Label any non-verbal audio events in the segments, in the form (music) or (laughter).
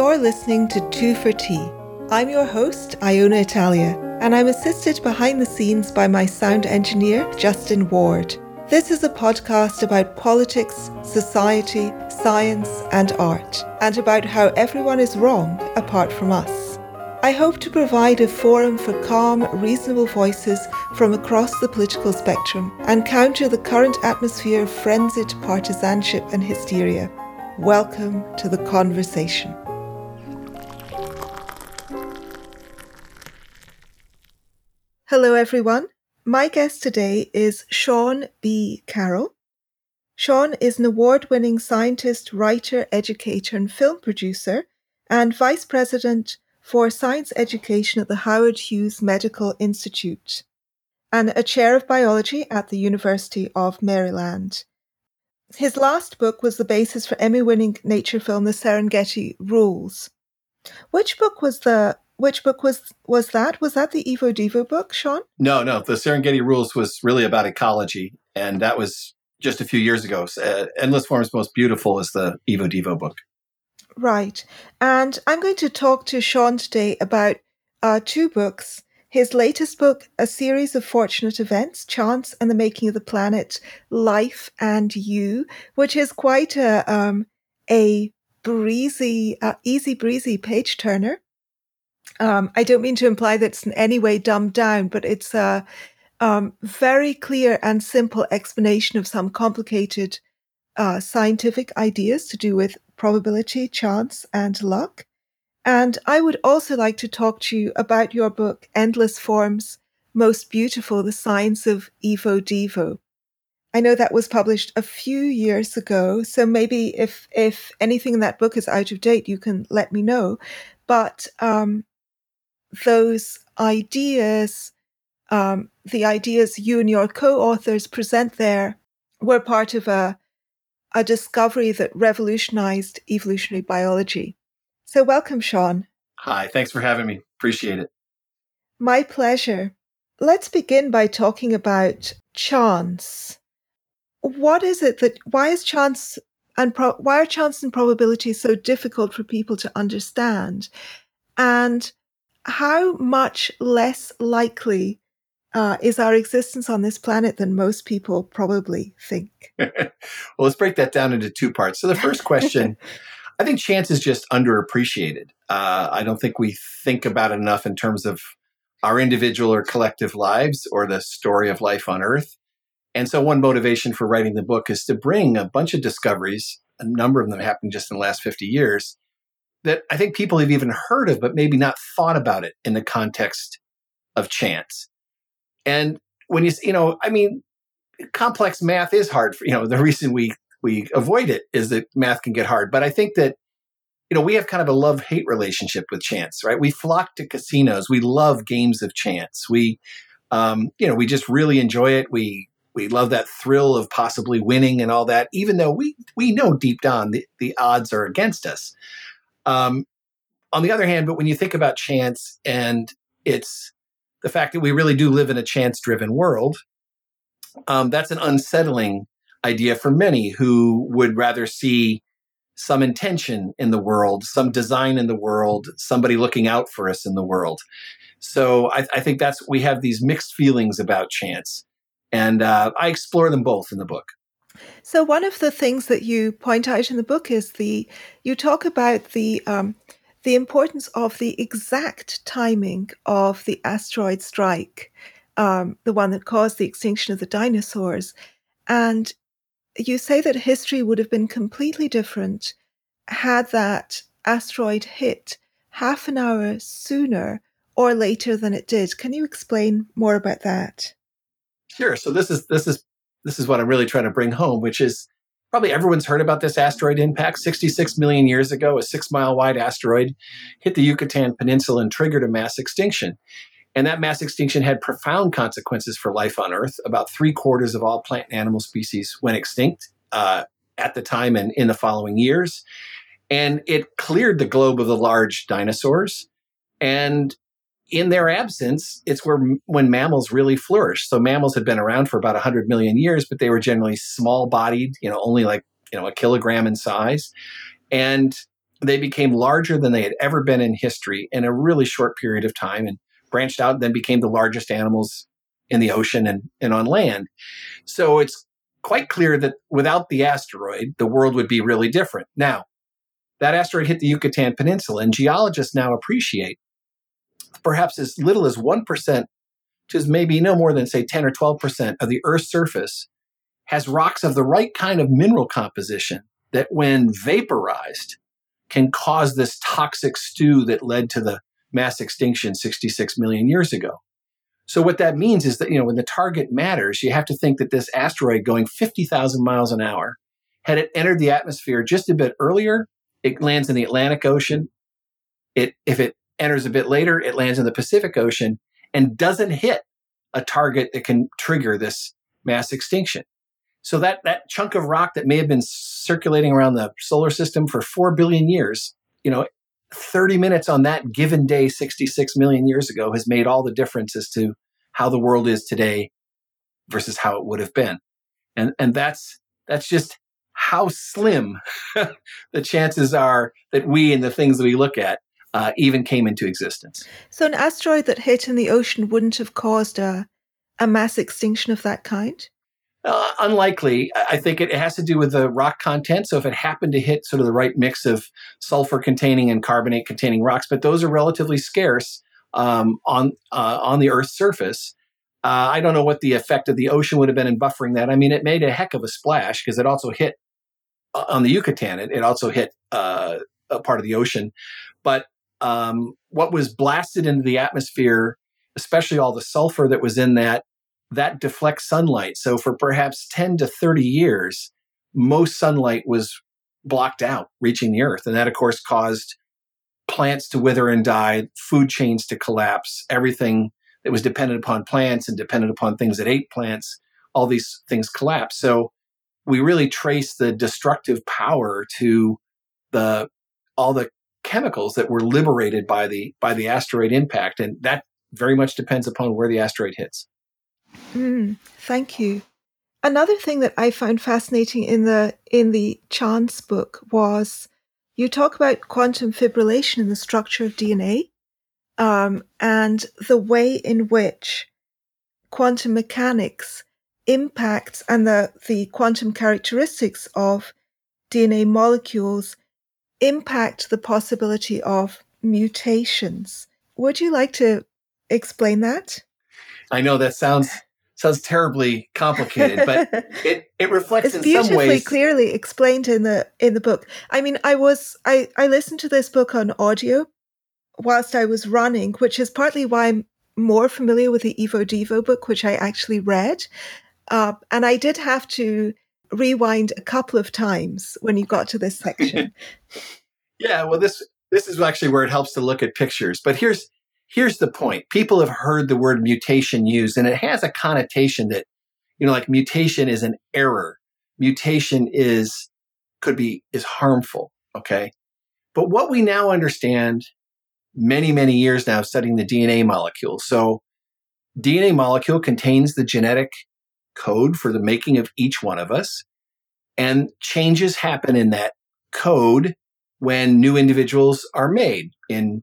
You're listening to Two for Tea. I'm your host, Iona Italia, and I'm assisted behind the scenes by my sound engineer, Justin Ward. This is a podcast about politics, society, science, and art, and about how everyone is wrong apart from us. I hope to provide a forum for calm, reasonable voices from across the political spectrum and counter the current atmosphere of frenzied partisanship and hysteria. Welcome to the conversation. Hello, everyone. My guest today is Sean B. Carroll. Sean is an award winning scientist, writer, educator, and film producer, and vice president for science education at the Howard Hughes Medical Institute, and a chair of biology at the University of Maryland. His last book was the basis for Emmy winning nature film The Serengeti Rules. Which book was the which book was was that? Was that the Evo Devo book, Sean? No, no. The Serengeti Rules was really about ecology, and that was just a few years ago. Uh, Endless Forms Most Beautiful is the Evo Devo book. Right. And I'm going to talk to Sean today about uh, two books. His latest book, A Series of Fortunate Events Chance and the Making of the Planet, Life and You, which is quite a, um, a breezy, uh, easy breezy page turner. Um, I don't mean to imply that it's in any way dumbed down, but it's a um, very clear and simple explanation of some complicated uh, scientific ideas to do with probability, chance, and luck. And I would also like to talk to you about your book, Endless Forms, Most Beautiful, The Science of Evo Devo. I know that was published a few years ago, so maybe if if anything in that book is out of date, you can let me know. But um, those ideas, um, the ideas you and your co-authors present there, were part of a a discovery that revolutionized evolutionary biology. So, welcome, Sean. Hi, thanks for having me. Appreciate it. My pleasure. Let's begin by talking about chance. What is it that, why is chance and pro, why are chance and probability so difficult for people to understand? And how much less likely uh, is our existence on this planet than most people probably think. (laughs) well, let's break that down into two parts. So, the first question (laughs) I think chance is just underappreciated. Uh, I don't think we think about it enough in terms of our individual or collective lives or the story of life on Earth. And so, one motivation for writing the book is to bring a bunch of discoveries, a number of them happened just in the last 50 years, that I think people have even heard of, but maybe not thought about it in the context of chance. And when you, you know, I mean, complex math is hard for, you know, the reason we, we avoid it is that math can get hard. But I think that, you know, we have kind of a love hate relationship with chance, right? We flock to casinos. We love games of chance. We, um, you know, we just really enjoy it. We, we love that thrill of possibly winning and all that, even though we, we know deep down the, the odds are against us. Um, on the other hand, but when you think about chance and it's the fact that we really do live in a chance driven world, um, that's an unsettling idea for many who would rather see some intention in the world, some design in the world, somebody looking out for us in the world. So I, I think that's we have these mixed feelings about chance, and uh, I explore them both in the book. So one of the things that you point out in the book is the you talk about the um, the importance of the exact timing of the asteroid strike, um, the one that caused the extinction of the dinosaurs. And you say that history would have been completely different had that asteroid hit half an hour sooner or later than it did. Can you explain more about that? Sure. So this is this is this is what I'm really trying to bring home, which is Probably everyone's heard about this asteroid impact. 66 million years ago, a six mile wide asteroid hit the Yucatan Peninsula and triggered a mass extinction. And that mass extinction had profound consequences for life on Earth. About three quarters of all plant and animal species went extinct uh, at the time and in the following years. And it cleared the globe of the large dinosaurs. And in their absence, it's where when mammals really flourished. So mammals had been around for about 100 million years, but they were generally small bodied, you know, only like, you know, a kilogram in size. And they became larger than they had ever been in history in a really short period of time and branched out and then became the largest animals in the ocean and, and on land. So it's quite clear that without the asteroid, the world would be really different. Now, that asteroid hit the Yucatan Peninsula, and geologists now appreciate perhaps as little as 1% to maybe no more than, say, 10 or 12% of the Earth's surface has rocks of the right kind of mineral composition that, when vaporized, can cause this toxic stew that led to the mass extinction 66 million years ago. So what that means is that, you know, when the target matters, you have to think that this asteroid going 50,000 miles an hour, had it entered the atmosphere just a bit earlier, it lands in the Atlantic Ocean. It, if it enters a bit later, it lands in the Pacific Ocean and doesn't hit a target that can trigger this mass extinction. So that, that chunk of rock that may have been circulating around the solar system for 4 billion years, you know, 30 minutes on that given day 66 million years ago has made all the difference as to how the world is today versus how it would have been. And, and that's, that's just how slim (laughs) the chances are that we and the things that we look at uh, even came into existence. So, an asteroid that hit in the ocean wouldn't have caused a, a mass extinction of that kind? Uh, unlikely. I think it has to do with the rock content. So if it happened to hit sort of the right mix of sulfur containing and carbonate containing rocks, but those are relatively scarce um, on uh, on the Earth's surface. Uh, I don't know what the effect of the ocean would have been in buffering that. I mean, it made a heck of a splash because it also hit uh, on the Yucatan. It, it also hit uh, a part of the ocean, but um, what was blasted into the atmosphere, especially all the sulfur that was in that, that deflects sunlight. So for perhaps 10 to 30 years, most sunlight was blocked out reaching the earth. And that, of course, caused plants to wither and die, food chains to collapse, everything that was dependent upon plants and dependent upon things that ate plants, all these things collapsed. So we really trace the destructive power to the all the chemicals that were liberated by the by the asteroid impact and that very much depends upon where the asteroid hits Mm, thank you. Another thing that I found fascinating in the in the Chance book was you talk about quantum fibrillation in the structure of DNA, um, and the way in which quantum mechanics impacts and the the quantum characteristics of DNA molecules impact the possibility of mutations. Would you like to explain that? I know that sounds sounds terribly complicated, but (laughs) it, it reflects it's in beautifully some ways It's clearly explained in the in the book. I mean, I was I I listened to this book on audio whilst I was running, which is partly why I'm more familiar with the Evo Devo book, which I actually read, uh, and I did have to rewind a couple of times when you got to this section. (laughs) yeah, well, this this is actually where it helps to look at pictures. But here's here's the point. People have heard the word mutation used and it has a connotation that you know like mutation is an error. Mutation is could be is harmful okay? But what we now understand many many years now studying the dna molecule. So dna molecule contains the genetic code for the making of each one of us and changes happen in that code when new individuals are made in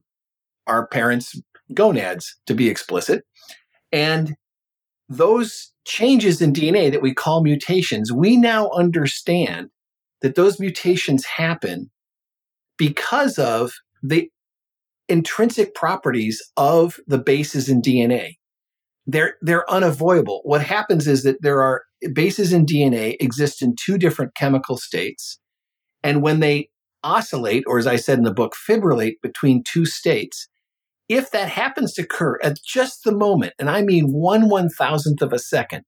our parents gonads, to be explicit. And those changes in DNA that we call mutations, we now understand that those mutations happen because of the intrinsic properties of the bases in DNA. They're, they're unavoidable. What happens is that there are bases in DNA exist in two different chemical states. And when they oscillate, or as I said in the book, fibrillate between two states, if that happens to occur at just the moment, and I mean one one thousandth of a second,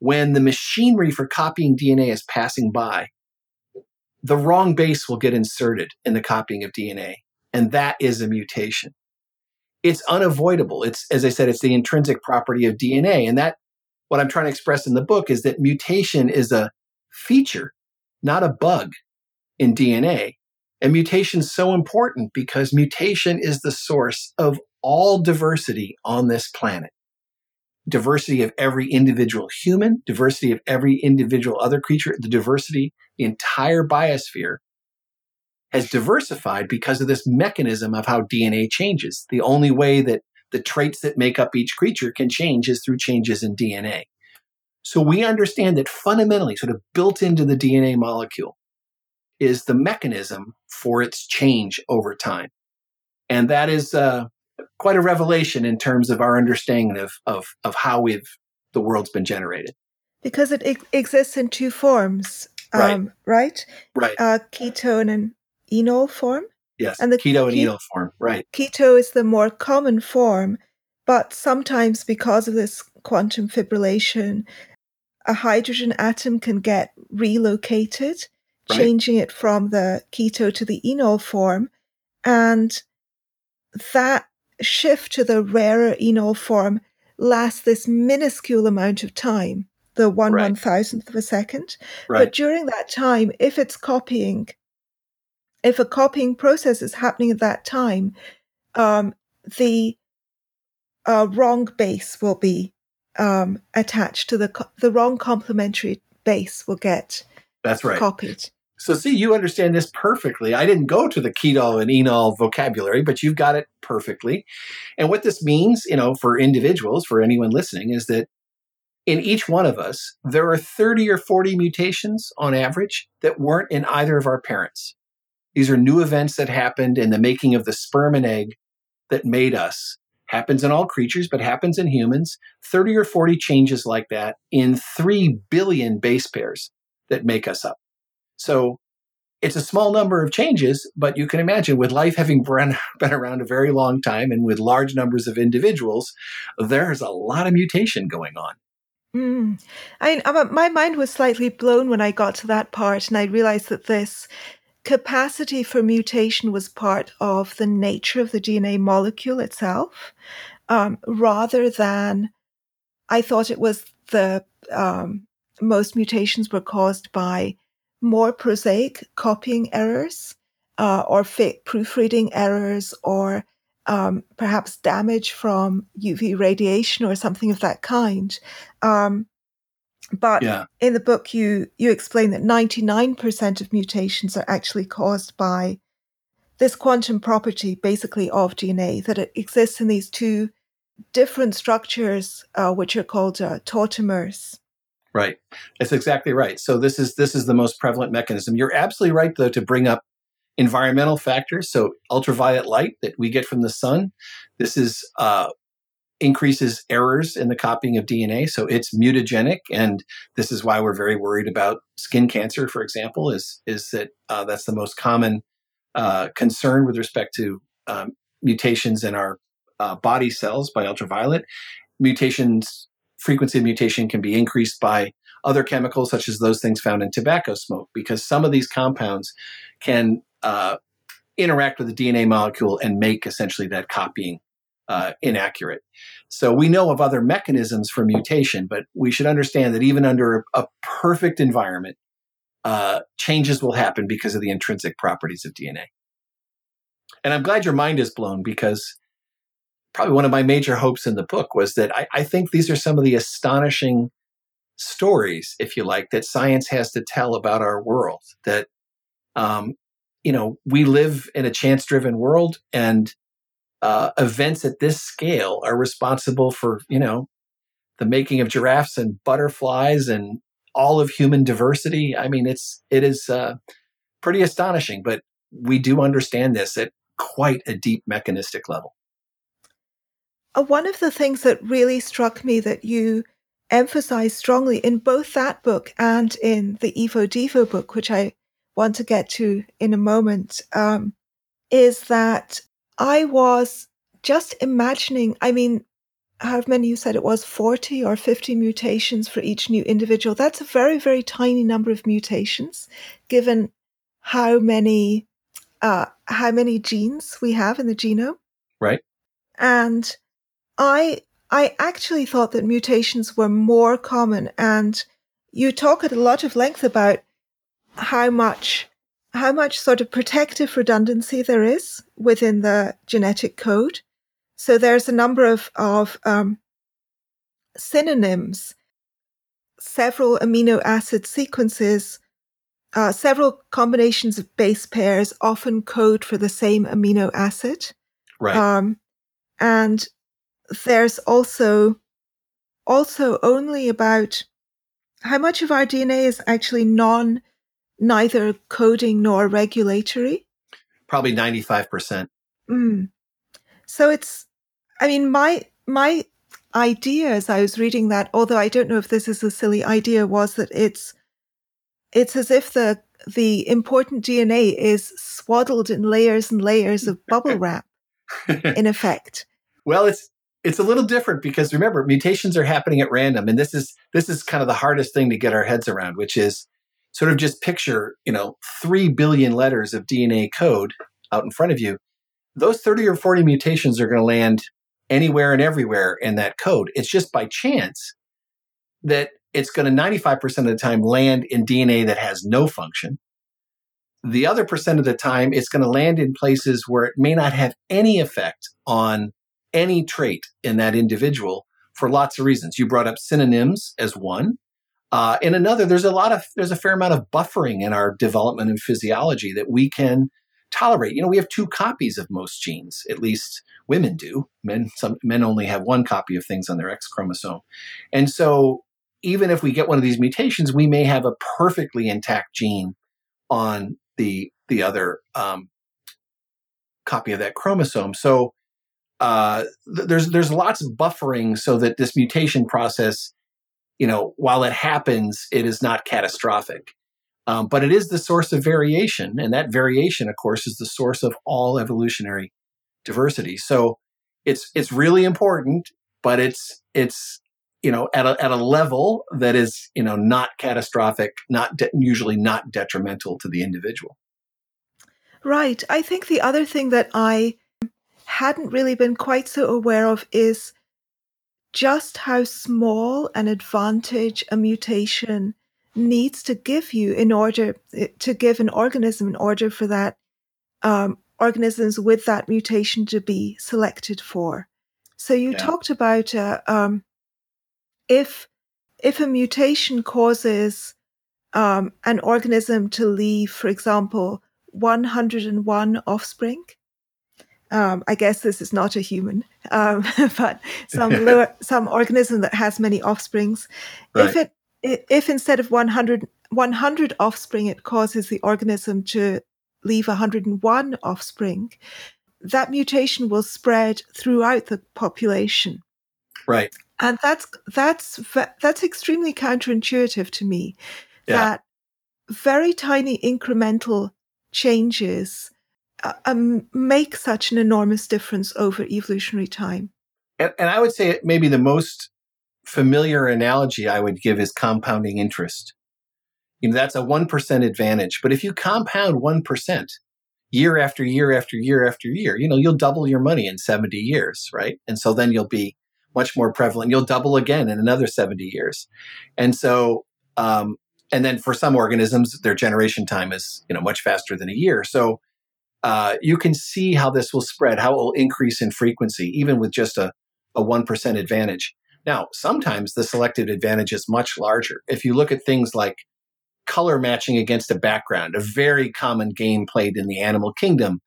when the machinery for copying DNA is passing by, the wrong base will get inserted in the copying of DNA. And that is a mutation. It's unavoidable. It's, as I said, it's the intrinsic property of DNA. And that, what I'm trying to express in the book is that mutation is a feature, not a bug in DNA. And mutation is so important because mutation is the source of all diversity on this planet. Diversity of every individual human, diversity of every individual other creature, the diversity, the entire biosphere has diversified because of this mechanism of how DNA changes. The only way that the traits that make up each creature can change is through changes in DNA. So we understand that fundamentally, sort of built into the DNA molecule, is the mechanism for its change over time. And that is uh, quite a revelation in terms of our understanding of, of, of how we've, the world's been generated. Because it exists in two forms, um, right? Right. Uh, ketone and enol form. Yes, and the keto and enol form, right. Keto is the more common form, but sometimes because of this quantum fibrillation, a hydrogen atom can get relocated, right. changing it from the keto to the enol form. And that shift to the rarer enol form lasts this minuscule amount of time, the one right. one thousandth of a second. Right. But during that time, if it's copying if a copying process is happening at that time, um, the uh, wrong base will be um, attached to the co- the wrong complementary base will get that's right copied. So see, you understand this perfectly. I didn't go to the keto and enol vocabulary, but you've got it perfectly. And what this means, you know, for individuals, for anyone listening, is that in each one of us, there are 30 or 40 mutations on average that weren't in either of our parents. These are new events that happened in the making of the sperm and egg that made us. Happens in all creatures, but happens in humans. 30 or 40 changes like that in 3 billion base pairs that make us up. So it's a small number of changes, but you can imagine with life having been (laughs) around a very long time and with large numbers of individuals, there's a lot of mutation going on. Mm. I, my mind was slightly blown when I got to that part, and I realized that this capacity for mutation was part of the nature of the DNA molecule itself, um, rather than I thought it was the um, most mutations were caused by more prosaic copying errors uh, or proofreading errors or um, perhaps damage from UV radiation or something of that kind. Um, but yeah. in the book, you you explain that 99% of mutations are actually caused by this quantum property, basically of DNA, that it exists in these two different structures, uh, which are called uh, tautomers. Right, that's exactly right. So this is this is the most prevalent mechanism. You're absolutely right, though, to bring up environmental factors. So ultraviolet light that we get from the sun. This is uh, increases errors in the copying of DNA. So it's mutagenic. And this is why we're very worried about skin cancer, for example, is, is that uh, that's the most common uh, concern with respect to um, mutations in our uh, body cells by ultraviolet. Mutations, frequency of mutation can be increased by other chemicals, such as those things found in tobacco smoke, because some of these compounds can uh, interact with the DNA molecule and make essentially that copying uh, inaccurate. So we know of other mechanisms for mutation, but we should understand that even under a, a perfect environment, uh, changes will happen because of the intrinsic properties of DNA. And I'm glad your mind is blown because probably one of my major hopes in the book was that I, I think these are some of the astonishing stories, if you like, that science has to tell about our world. That, um, you know, we live in a chance driven world and uh, events at this scale are responsible for, you know, the making of giraffes and butterflies and all of human diversity. I mean, it's it is uh, pretty astonishing, but we do understand this at quite a deep mechanistic level. Uh, one of the things that really struck me that you emphasize strongly in both that book and in the Evo Devo book, which I want to get to in a moment, um, is that I was just imagining, I mean, how many you said it was 40 or 50 mutations for each new individual. That's a very, very tiny number of mutations given how many uh, how many genes we have in the genome. Right. And I I actually thought that mutations were more common and you talk at a lot of length about how much how much sort of protective redundancy there is within the genetic code. So there's a number of, of um, synonyms, several amino acid sequences uh, several combinations of base pairs often code for the same amino acid. Right. Um, and there's also also only about how much of our DNA is actually non neither coding nor regulatory? Probably 95%. Mm. So it's I mean my my idea as I was reading that, although I don't know if this is a silly idea, was that it's it's as if the the important DNA is swaddled in layers and layers of bubble (laughs) wrap, in effect. Well, it's it's a little different because remember mutations are happening at random, and this is this is kind of the hardest thing to get our heads around, which is sort of just picture you know three billion letters of DNA code out in front of you. Those thirty or forty mutations are going to land anywhere and everywhere in that code. It's just by chance that it's going to 95% of the time land in DNA that has no function. The other percent of the time, it's going to land in places where it may not have any effect on any trait in that individual for lots of reasons. You brought up synonyms as one. Uh, in another, there's a lot of there's a fair amount of buffering in our development and physiology that we can tolerate. You know, we have two copies of most genes, at least women do. Men some men only have one copy of things on their X chromosome, and so even if we get one of these mutations, we may have a perfectly intact gene on the the other um, copy of that chromosome. So uh, th- there's there's lots of buffering so that this mutation process, you know, while it happens, it is not catastrophic. Um, but it is the source of variation, and that variation, of course, is the source of all evolutionary diversity. So it's it's really important, but it's it's you know at a, at a level that is you know not catastrophic not de- usually not detrimental to the individual right i think the other thing that i hadn't really been quite so aware of is just how small an advantage a mutation needs to give you in order eh, to give an organism in order for that um, organisms with that mutation to be selected for so you yeah. talked about uh, um, if if a mutation causes um, an organism to leave, for example, 101 offspring, um, I guess this is not a human, um, (laughs) but some (laughs) lower, some organism that has many offsprings. Right. If it if instead of 100, 100 offspring, it causes the organism to leave 101 offspring, that mutation will spread throughout the population. Right and that's that's that's extremely counterintuitive to me yeah. that very tiny incremental changes um, make such an enormous difference over evolutionary time and, and i would say maybe the most familiar analogy i would give is compounding interest you know that's a 1% advantage but if you compound 1% year after year after year after year you know you'll double your money in 70 years right and so then you'll be much more prevalent. You'll double again in another 70 years. And so, um, and then for some organisms, their generation time is, you know, much faster than a year. So, uh, you can see how this will spread, how it will increase in frequency, even with just a, a 1% advantage. Now, sometimes the selective advantage is much larger. If you look at things like color matching against a background, a very common game played in the animal kingdom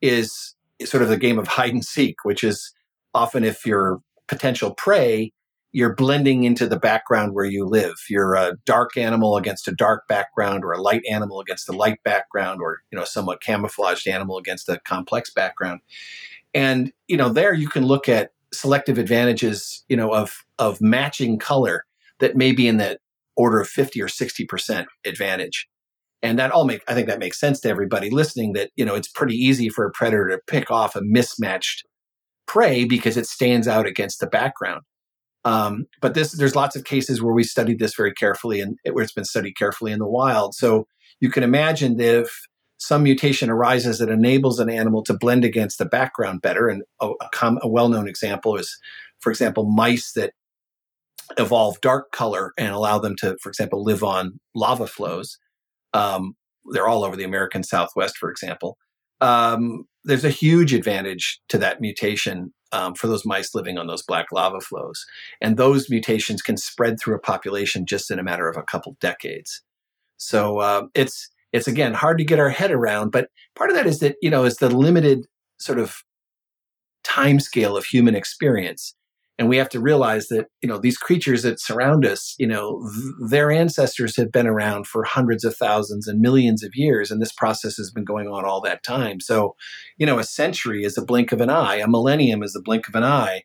is sort of the game of hide and seek, which is often if you're potential prey, you're blending into the background where you live. You're a dark animal against a dark background, or a light animal against a light background, or you know, somewhat camouflaged animal against a complex background. And you know, there you can look at selective advantages, you know, of of matching color that may be in the order of 50 or 60 percent advantage. And that all make I think that makes sense to everybody listening that, you know, it's pretty easy for a predator to pick off a mismatched prey because it stands out against the background. Um, but this, there's lots of cases where we studied this very carefully and where it's been studied carefully in the wild. So you can imagine that if some mutation arises that enables an animal to blend against the background better, and a, a, a well-known example is, for example, mice that evolve dark color and allow them to, for example, live on lava flows. Um, they're all over the American Southwest, for example. Um, there's a huge advantage to that mutation um, for those mice living on those black lava flows. And those mutations can spread through a population just in a matter of a couple decades. So uh, it's it's again hard to get our head around, but part of that is that you know is the limited sort of time scale of human experience. And we have to realize that, you know, these creatures that surround us, you know, th- their ancestors have been around for hundreds of thousands and millions of years. And this process has been going on all that time. So, you know, a century is a blink of an eye, a millennium is a blink of an eye.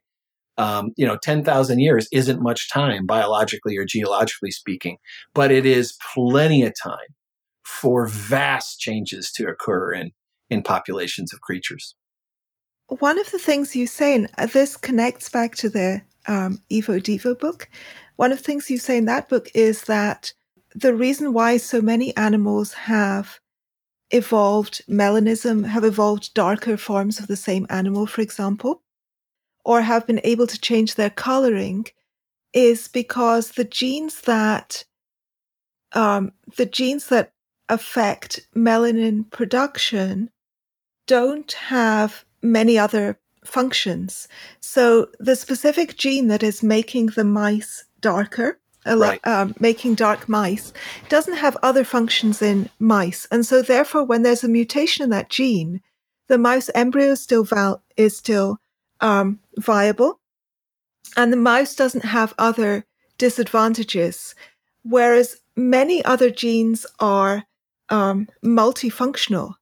Um, you know, 10,000 years isn't much time biologically or geologically speaking, but it is plenty of time for vast changes to occur in, in populations of creatures. One of the things you say, and this connects back to the um, Evo Devo book, one of the things you say in that book is that the reason why so many animals have evolved melanism, have evolved darker forms of the same animal, for example, or have been able to change their coloring, is because the genes that um, the genes that affect melanin production don't have many other functions. So the specific gene that is making the mice darker, right. um, making dark mice, doesn't have other functions in mice. And so therefore, when there's a mutation in that gene, the mouse embryo is still val- is still um, viable, and the mouse doesn't have other disadvantages. Whereas many other genes are um, multifunctional.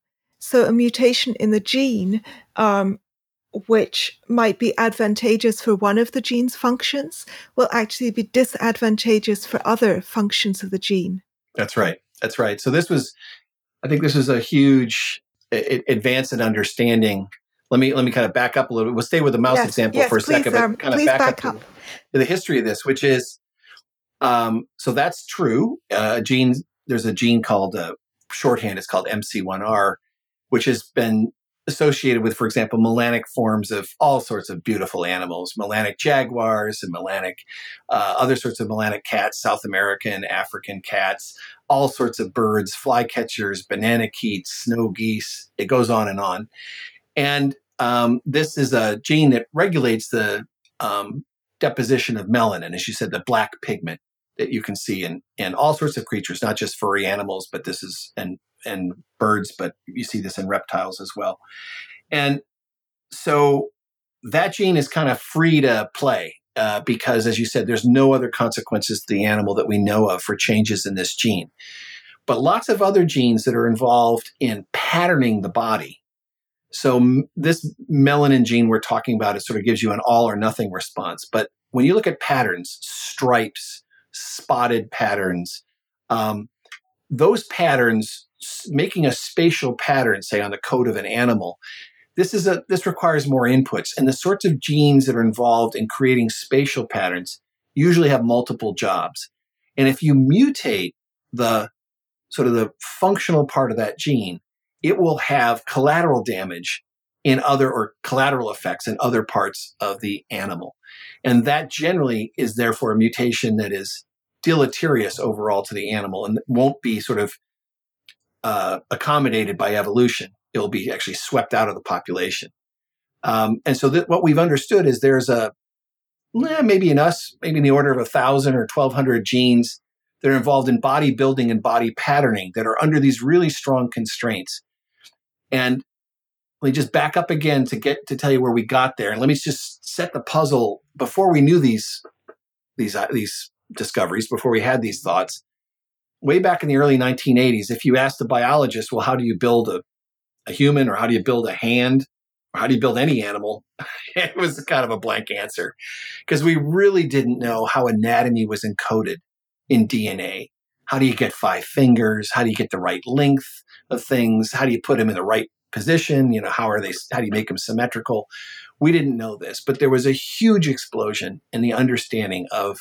So a mutation in the gene, um, which might be advantageous for one of the gene's functions, will actually be disadvantageous for other functions of the gene. That's right. That's right. So this was, I think this was a huge advance in understanding. Let me let me kind of back up a little bit. We'll stay with the mouse yes, example yes, for a please, second, um, but kind of back, back, up, up. To, to, the history of this, which is, um, so that's true. Uh, gene, there's a gene called uh, shorthand. It's called MC1R, which has been associated with, for example, melanic forms of all sorts of beautiful animals, melanic jaguars and melanic, uh, other sorts of melanic cats, South American, African cats, all sorts of birds, flycatchers, bananaquits, snow geese. It goes on and on. And um, this is a gene that regulates the um, deposition of melanin, as you said, the black pigment that you can see in, in all sorts of creatures, not just furry animals, but this is, and and birds, but you see this in reptiles as well. And so that gene is kind of free to play uh, because, as you said, there's no other consequences to the animal that we know of for changes in this gene. But lots of other genes that are involved in patterning the body. So m- this melanin gene we're talking about, it sort of gives you an all or nothing response. But when you look at patterns, stripes, spotted patterns, um, those patterns making a spatial pattern, say on the coat of an animal, this is a this requires more inputs, and the sorts of genes that are involved in creating spatial patterns usually have multiple jobs. And if you mutate the sort of the functional part of that gene, it will have collateral damage in other or collateral effects in other parts of the animal. And that generally is therefore a mutation that is deleterious overall to the animal and won't be sort of uh, accommodated by evolution. It'll be actually swept out of the population. Um, and so that what we've understood is there's a eh, maybe in us, maybe in the order of a thousand or twelve hundred genes that are involved in body building and body patterning that are under these really strong constraints. And let me just back up again to get to tell you where we got there, and let me just set the puzzle before we knew these these uh, these discoveries, before we had these thoughts way back in the early 1980s, if you asked a biologist, well, how do you build a, a human or how do you build a hand or how do you build any animal? (laughs) it was kind of a blank answer because we really didn't know how anatomy was encoded in DNA. How do you get five fingers? How do you get the right length of things? How do you put them in the right position? You know, how are they, how do you make them symmetrical? We didn't know this, but there was a huge explosion in the understanding of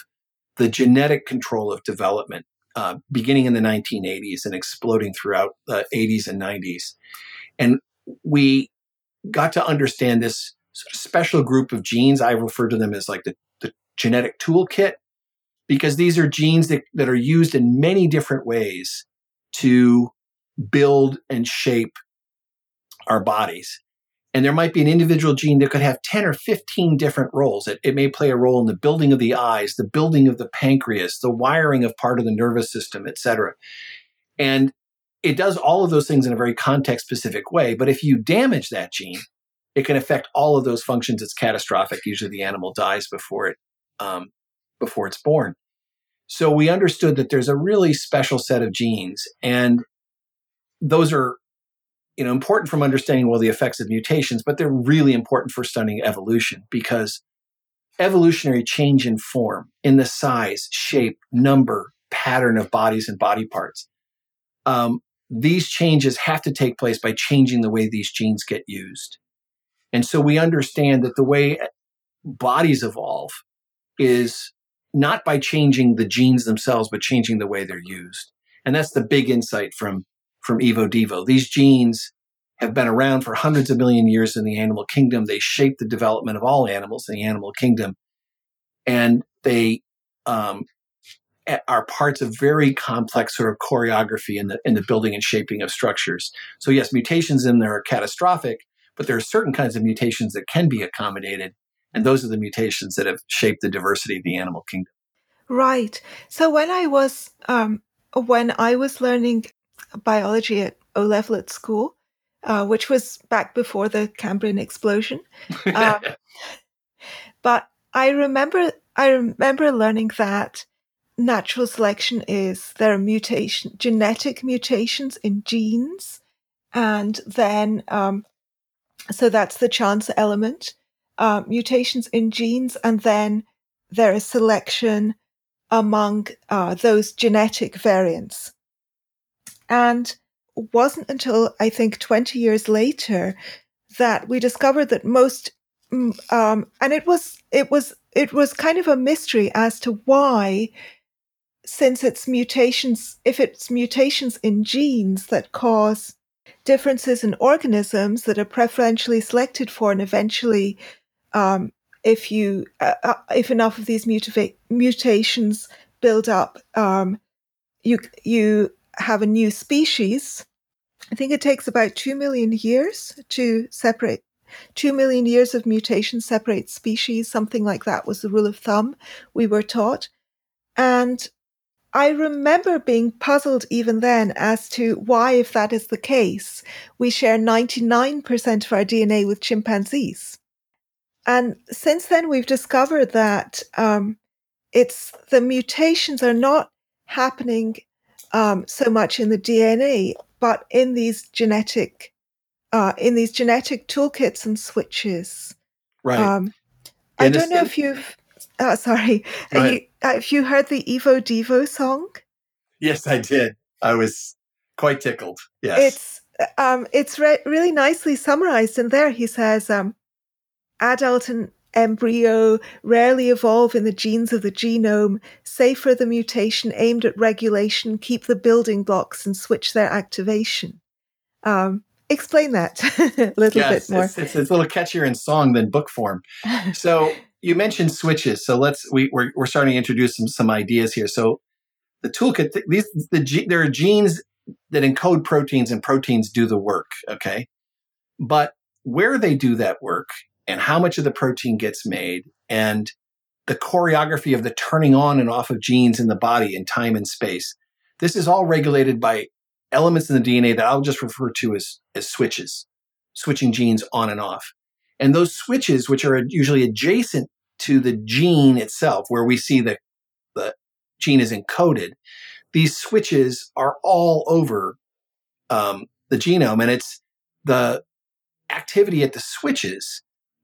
the genetic control of development uh, beginning in the 1980s and exploding throughout the 80s and 90s. And we got to understand this special group of genes. I refer to them as like the, the genetic toolkit because these are genes that, that are used in many different ways to build and shape our bodies. And there might be an individual gene that could have 10 or 15 different roles. It, it, may play a role in the building of the eyes, the building of the pancreas, the wiring of part of the nervous system, etc. And it does all of those things in a very context specific way. But if you damage that gene, it can affect all of those functions. It's catastrophic. Usually the animal dies before it, um, before it's born. So we understood that there's a really special set of genes and those are you know important from understanding well the effects of mutations but they're really important for studying evolution because evolutionary change in form in the size shape number pattern of bodies and body parts um, these changes have to take place by changing the way these genes get used. And so we understand that the way bodies evolve is not by changing the genes themselves but changing the way they're used. And that's the big insight from from Evo Devo. These genes have been around for hundreds of million years in the animal kingdom. They shape the development of all animals in the animal kingdom. And they um, are parts of very complex sort of choreography in the, in the building and shaping of structures. So, yes, mutations in there are catastrophic, but there are certain kinds of mutations that can be accommodated. And those are the mutations that have shaped the diversity of the animal kingdom. Right. So when I was um, when I was learning biology at O level at school, uh, which was back before the Cambrian explosion. Um, (laughs) but I remember, I remember learning that natural selection is there are mutation, genetic mutations in genes, and then um, so that's the chance element. Uh, mutations in genes, and then there is selection among uh, those genetic variants. And wasn't until I think 20 years later that we discovered that most, mm, um, and it was, it was, it was kind of a mystery as to why, since it's mutations, if it's mutations in genes that cause differences in organisms that are preferentially selected for and eventually, um, if you, uh, uh, if enough of these mutiva- mutations build up, um, you, you have a new species, I think it takes about 2 million years to separate. 2 million years of mutation separate species, something like that was the rule of thumb we were taught. And I remember being puzzled even then as to why, if that is the case, we share 99% of our DNA with chimpanzees. And since then, we've discovered that um, it's the mutations are not happening um, so much in the DNA, but in these genetic, uh, in these genetic toolkits and switches. Right. Um, I don't know if you've, uh, sorry, you, uh, if you heard the Evo Devo song. Yes, I did. I was quite tickled. Yes. It's um, it's re- really nicely summarized in there. He says, um, adult and embryo rarely evolve in the genes of the genome, save for the mutation aimed at regulation, keep the building blocks and switch their activation. Um, explain that (laughs) a little yes, bit more. It's, it's, it's, a little catchier in song than book form. (laughs) So you mentioned switches. So let's we, we're, we're starting to introduce some some ideas here. So the toolkit these the there are genes that encode proteins and proteins do the work. Okay, but where they do that work and how much of the protein gets made and the choreography of the turning on and off of genes in the body in time and space. This is all regulated by elements in the DNA that I'll just refer to as, as switches, switching genes on and off. And those switches, which are usually adjacent to the gene itself, where we see the, the gene is encoded, these switches are all over um, the genome. And it's the activity at the switches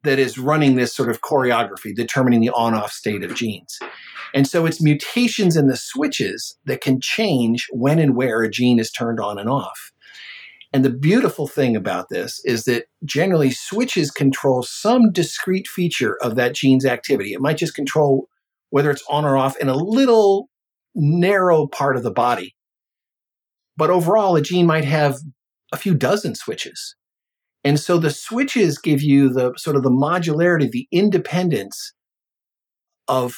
that is running this sort of choreography, determining the on off state of genes. And so it's mutations in the switches that can change when and where a gene is turned on and off. And the beautiful thing about this is that generally switches control some discrete feature of that gene's activity. It might just control whether it's on or off in a little narrow part of the body. But overall, a gene might have a few dozen switches. And so the switches give you the sort of the modularity, the independence of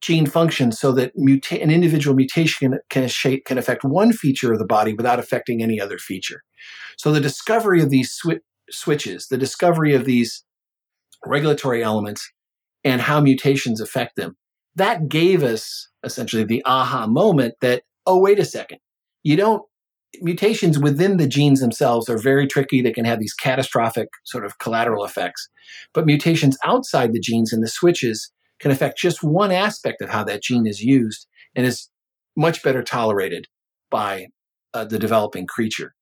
gene function so that muta- an individual mutation can, can, can affect one feature of the body without affecting any other feature. So the discovery of these swi- switches, the discovery of these regulatory elements and how mutations affect them, that gave us essentially the aha moment that, oh, wait a second. you don't mutations within the genes themselves are very tricky. They can have these catastrophic sort of collateral effects. But mutations outside the genes and the switches can affect just one aspect of how that gene is used and is much better tolerated by uh, the developing creature.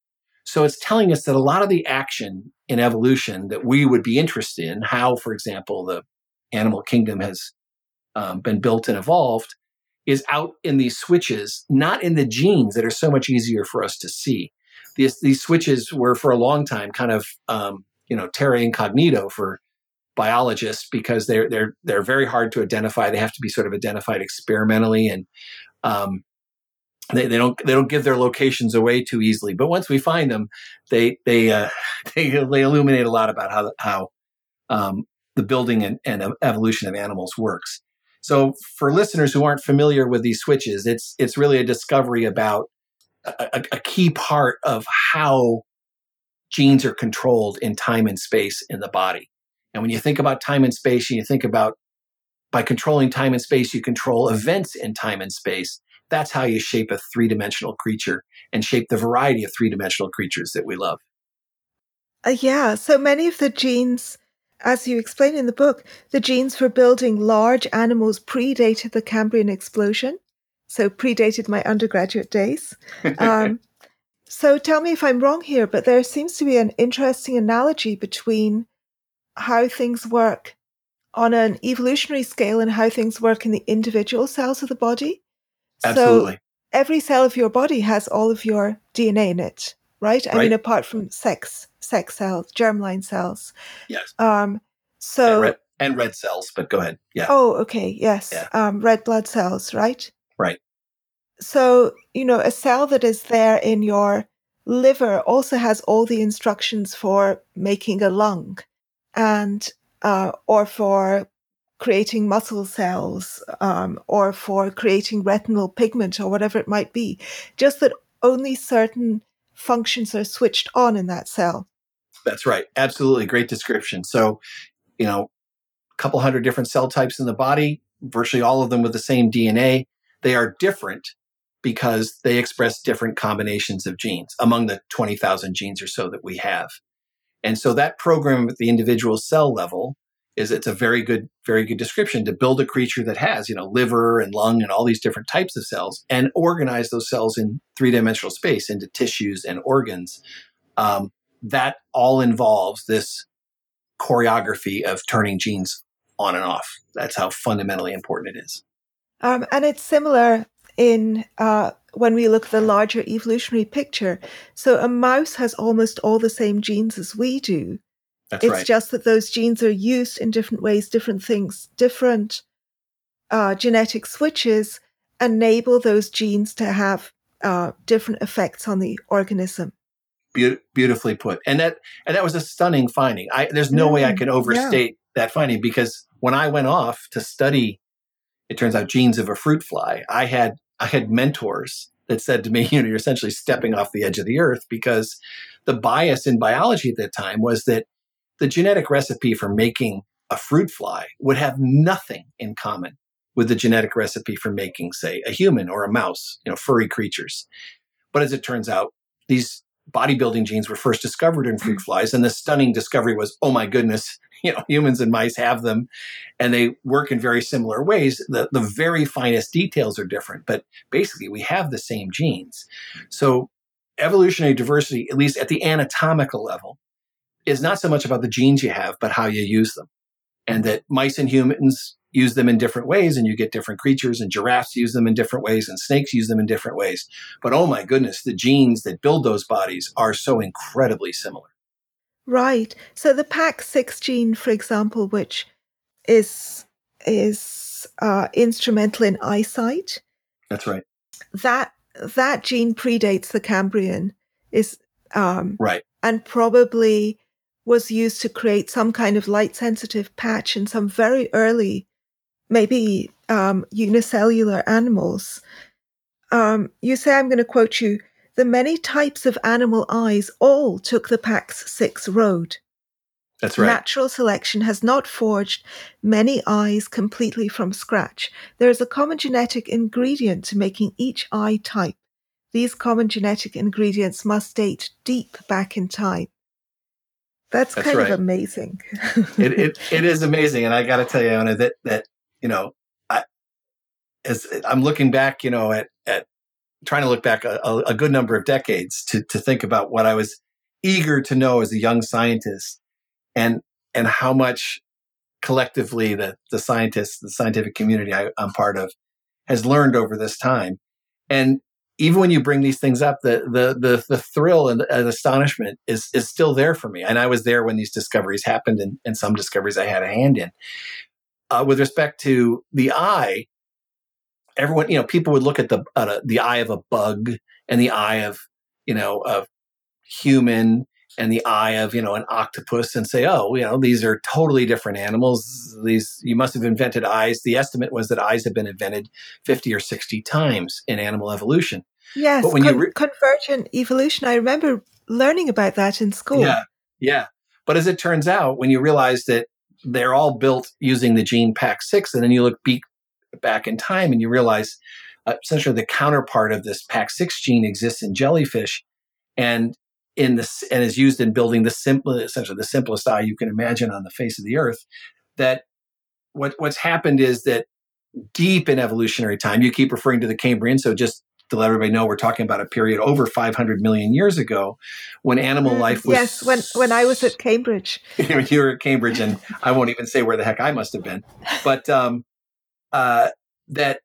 So it's telling us that a lot of the action in evolution that we would be interested in, how, for example, the animal kingdom has um, been built and evolved, is out in these switches, not in the genes that are so much easier for us to see. These, these switches were for a long time kind of, um, you know, terra incognito for biologists because they're they're they're very hard to identify. They have to be sort of identified experimentally, and um, they, they don't they don't give their locations away too easily. But once we find them, they they uh, (laughs) they, they illuminate a lot about how how um, the building and, and evolution of animals works. So for listeners who aren't familiar with these switches, it's it's really a discovery about a, a, key part of how genes are controlled in time and space in the body. And when you think about time and space, and you think about by controlling time and space, you control events in time and space. That's how you shape a three dimensional creature and shape the variety of three dimensional creatures that we love. Uh, yeah. So many of the genes as you explain in the book, the genes for building large animals predated the Cambrian explosion, so predated my undergraduate days. (laughs) Um, so tell me if I'm wrong here, but there seems to be an interesting analogy between how things work on an evolutionary scale and how things work in the individual cells of the body. Absolutely. So every cell of your body has all of your DNA in it, right? I mean, apart from sex sex cells, germline cells. Yes. Um, so and red, and red, cells, but go ahead. Yeah. Oh, okay. Yes. Yeah. Um, red blood cells, right? Right. So you know, a cell that is there in your liver also has all the instructions for making a lung, and uh, or for creating muscle cells, um, or for creating retinal pigment, or whatever it might be. Just that only certain functions are switched on in that cell. That's right. Absolutely. Great description. So, you know, a couple hundred different cell types in the body, virtually all of them with the same DNA. They are different because they express different combinations of genes among the 20,000 genes or so that we have. And so that program at the individual cell level is it's a very good, very good description to build a creature that has, you know, liver and lung and all these different types of cells and organize those cells in three dimensional space into tissues and organs. Um, that all involves this choreography of turning genes on and off. That's how fundamentally important it is. Um, and it's similar in uh, when we look at the larger evolutionary picture. So a mouse has almost all the same genes as we do. That's it's right. just that those genes are used in different ways, different things, different uh, genetic switches enable those genes to have uh, different effects on the organism. Be- beautifully put, and that and that was a stunning finding. I, there's no mm, way I mm, can overstate yeah. that finding because when I went off to study, it turns out genes of a fruit fly. I had I had mentors that said to me, (laughs) you know, you're essentially stepping off the edge of the earth because the bias in biology at that time was that the genetic recipe for making a fruit fly would have nothing in common with the genetic recipe for making, say, a human or a mouse, you know, furry creatures. But as it turns out, these bodybuilding genes were first discovered in fruit mm. flies. And the stunning discovery was, oh my goodness, (laughs) you know, humans and mice have them and they work in very similar ways. The, the very finest details are different, but basically we have the same genes. So evolutionary diversity, at least at the anatomical level, is not so much about the genes you have, but how you use them. And that mice and humans use them in different ways and you get different creatures and giraffes use them in different ways and snakes use them in different ways. But oh my goodness, the genes that build those bodies are so incredibly similar. Right. So the PAX6 gene, for example, which is is uh, instrumental in eyesight. That's right. That that gene predates the Cambrian, is um, right, and probably was used to create some kind of light sensitive patch in some very early maybe um, unicellular animals. Um, you say, I'm going to quote you, the many types of animal eyes all took the PAX6 road. That's right. Natural selection has not forged many eyes completely from scratch. There is a common genetic ingredient to making each eye type. these common genetic ingredients must date deep back in time. That's, That's kind right. of amazing. it, it, (laughs) it is amazing. And I got to tell you, Anna, that, that, you know, I, as I'm looking back, you know, at, at trying to look back a, a good number of decades to, to think about what I was eager to know as a young scientist and, and how much collectively the, the scientists, the scientific community I, I'm part of has learned over this time. And even when you bring these things up, the the the, the thrill and, and astonishment is is still there for me. And I was there when these discoveries happened, and, and some discoveries I had a hand in. Uh, with respect to the eye, everyone, you know, people would look at the the eye of a bug and the eye of you know of human and the eye of you know an octopus and say oh you know these are totally different animals these you must have invented eyes the estimate was that eyes have been invented 50 or 60 times in animal evolution yes but when con- you re- convergent evolution i remember learning about that in school. Yeah yeah. But as it turns out when you realize that they're all built using the gene pax6 and then you look be- back in time and you realize uh, essentially the counterpart of this pax6 gene exists in jellyfish and in this and is used in building the simple essentially the simplest eye you can imagine on the face of the earth that what what's happened is that deep in evolutionary time you keep referring to the cambrian so just to let everybody know we're talking about a period over 500 million years ago when animal mm, life was yes when when i was at cambridge. (laughs) You were at cambridge and i won't even say where the heck i must have been. But um uh that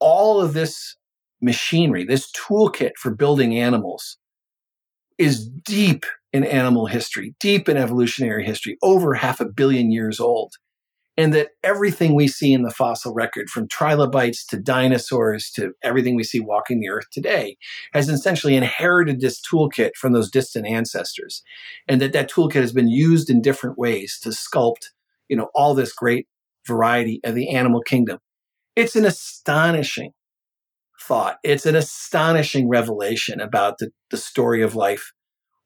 all of this machinery this toolkit for building animals is deep in animal history, deep in evolutionary history, over half a billion years old. And that everything we see in the fossil record, from trilobites to dinosaurs to everything we see walking the earth today, has essentially inherited this toolkit from those distant ancestors. And that that toolkit has been used in different ways to sculpt, you know, all this great variety of the animal kingdom. It's an astonishing thought. It's an astonishing revelation about the, the story of life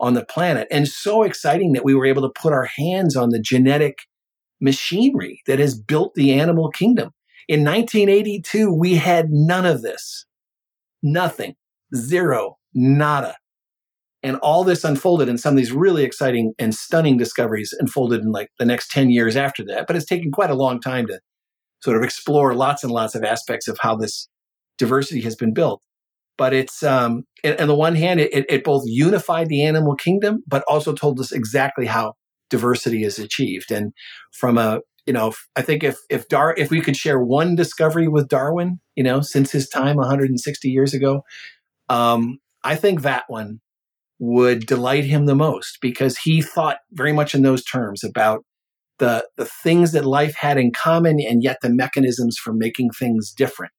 on the planet. And so exciting that we were able to put our hands on the genetic machinery that has built the animal kingdom. In 1982, we had none of this. Nothing. Zero. Nada. And all this unfolded and some of these really exciting and stunning discoveries unfolded in like the next 10 years after that. But it's taken quite a long time to sort of explore lots and lots of aspects of how this diversity has been built. But it's, um, and, on the one hand, it, it both unified the animal kingdom, but also told us exactly how diversity is achieved. And from a, you know, I think if if Dar if we could share one discovery with Darwin, you know, since his time 160 years ago, um, I think that one would delight him the most because he thought very much in those terms about the the things that life had in common and yet the mechanisms for making things different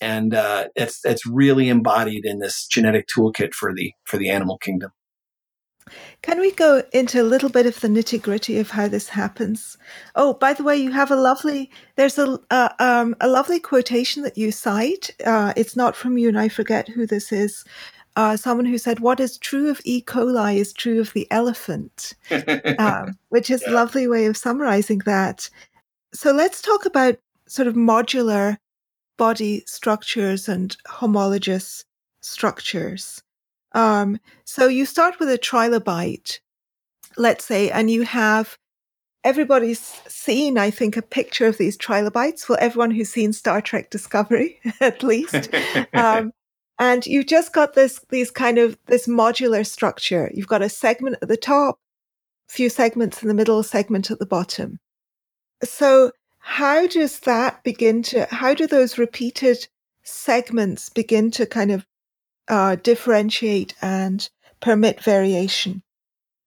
and uh, it's it's really embodied in this genetic toolkit for the for the animal kingdom. Can we go into a little bit of the nitty gritty of how this happens? Oh, by the way, you have a lovely there's a uh, um, a lovely quotation that you cite. Uh, it's not from you, and I forget who this is. Uh, someone who said, "What is true of E. coli is true of the elephant," (laughs) um, which is yeah. a lovely way of summarizing that. So let's talk about sort of modular body structures and homologous structures. Um, so you start with a trilobite, let's say, and you have everybody's seen, I think, a picture of these trilobites. Well, everyone who's seen Star Trek Discovery, (laughs) at least. um, and you've just got this, these kind of this modular structure. You've got a segment at the top, a few segments in the middle, a segment at the bottom. So how does that begin to, how do those repeated segments begin to kind of uh, differentiate and permit variation?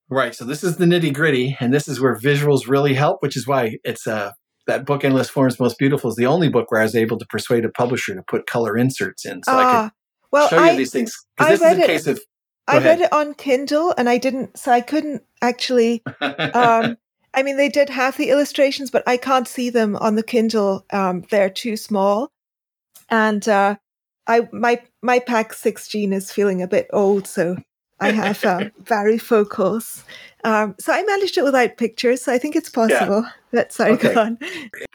Right. So this is the nitty gritty, and this is where visuals really help, which is why it's uh, that book Endless Forms Most Beautiful is the only book where I was able to persuade a publisher to put color inserts in, so uh, I could ah, well, show you I, these things. Because this is a case of. I ahead. read it on Kindle, and I didn't, so I couldn't actually um, (laughs) I mean, they did have the illustrations, but I can't see them on the Kindle. Um, they're too small, and uh, I my my Pax6 gene is feeling a bit old, so I have uh, (laughs) varifocals. Um, so I managed it without pictures. So I think it's possible. Yeah. But sorry, okay. go (laughs) on.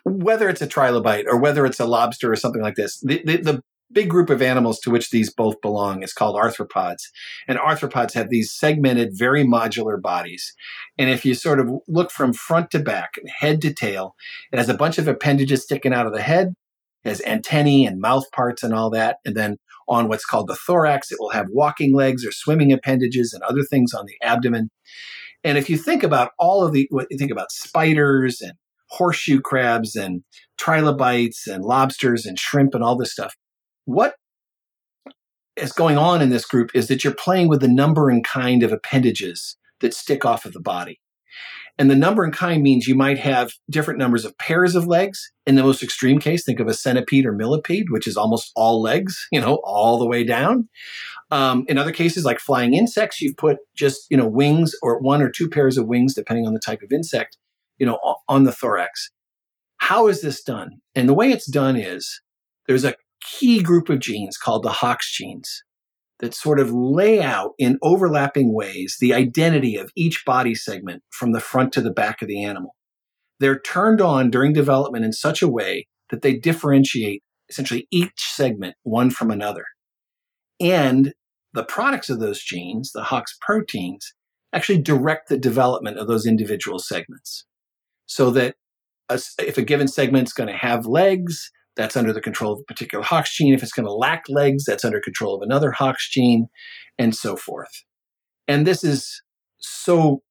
Whether it's a trilobite or whether it's a lobster or something like this, the, the, the big group of animals to which these both belong is called arthropods. And arthropods have these segmented, very modular bodies. And if you sort of look from front to back, head to tail, it has a bunch of appendages sticking out of the head, has antennae and mouth parts and all that. And then on what's called the thorax, it will have walking legs or swimming appendages and other things on the abdomen. And if you think about all of the, what you think about spiders and horseshoe crabs and trilobites and lobsters and shrimp and all this stuff, what is going on in this group is that you're playing with the number and kind of appendages that stick off of the body. And the number and kind means you might have different numbers of pairs of legs. In the most extreme case, think of a centipede or millipede, which is almost all legs, you know, all the way down. Um, in other cases, like flying insects, you've put just, you know, wings or one or two pairs of wings, depending on the type of insect, you know, on the thorax. How is this done? And the way it's done is there's a key group of genes called the Hox genes that sort of lay out in overlapping ways the identity of each body segment from the front to the back of the animal. They're turned on during development in such a way that they differentiate essentially each segment one from another. And the products of those genes, the Hox proteins, actually direct the development of those individual segments. So that a, if a given segment is going to have legs, that's under the control of a particular Hox gene. If it's going to lack legs, that's under control of another Hox gene, and so forth. And this is so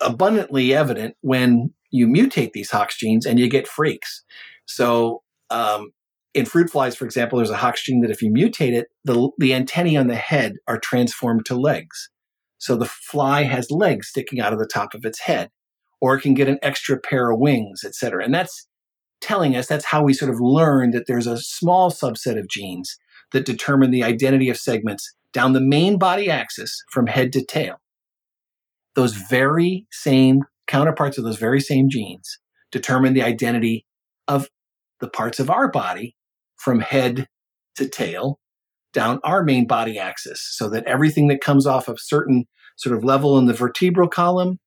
abundantly evident when you mutate these Hox genes and you get freaks. So, um, in fruit flies, for example, there's a Hox gene that if you mutate it, the, the antennae on the head are transformed to legs. So the fly has legs sticking out of the top of its head, or it can get an extra pair of wings, et cetera. And that's telling us that's how we sort of learn that there's a small subset of genes that determine the identity of segments down the main body axis from head to tail. Those very same counterparts of those very same genes determine the identity of the parts of our body from head to tail down our main body axis so that everything that comes off of certain sort of level in the vertebral column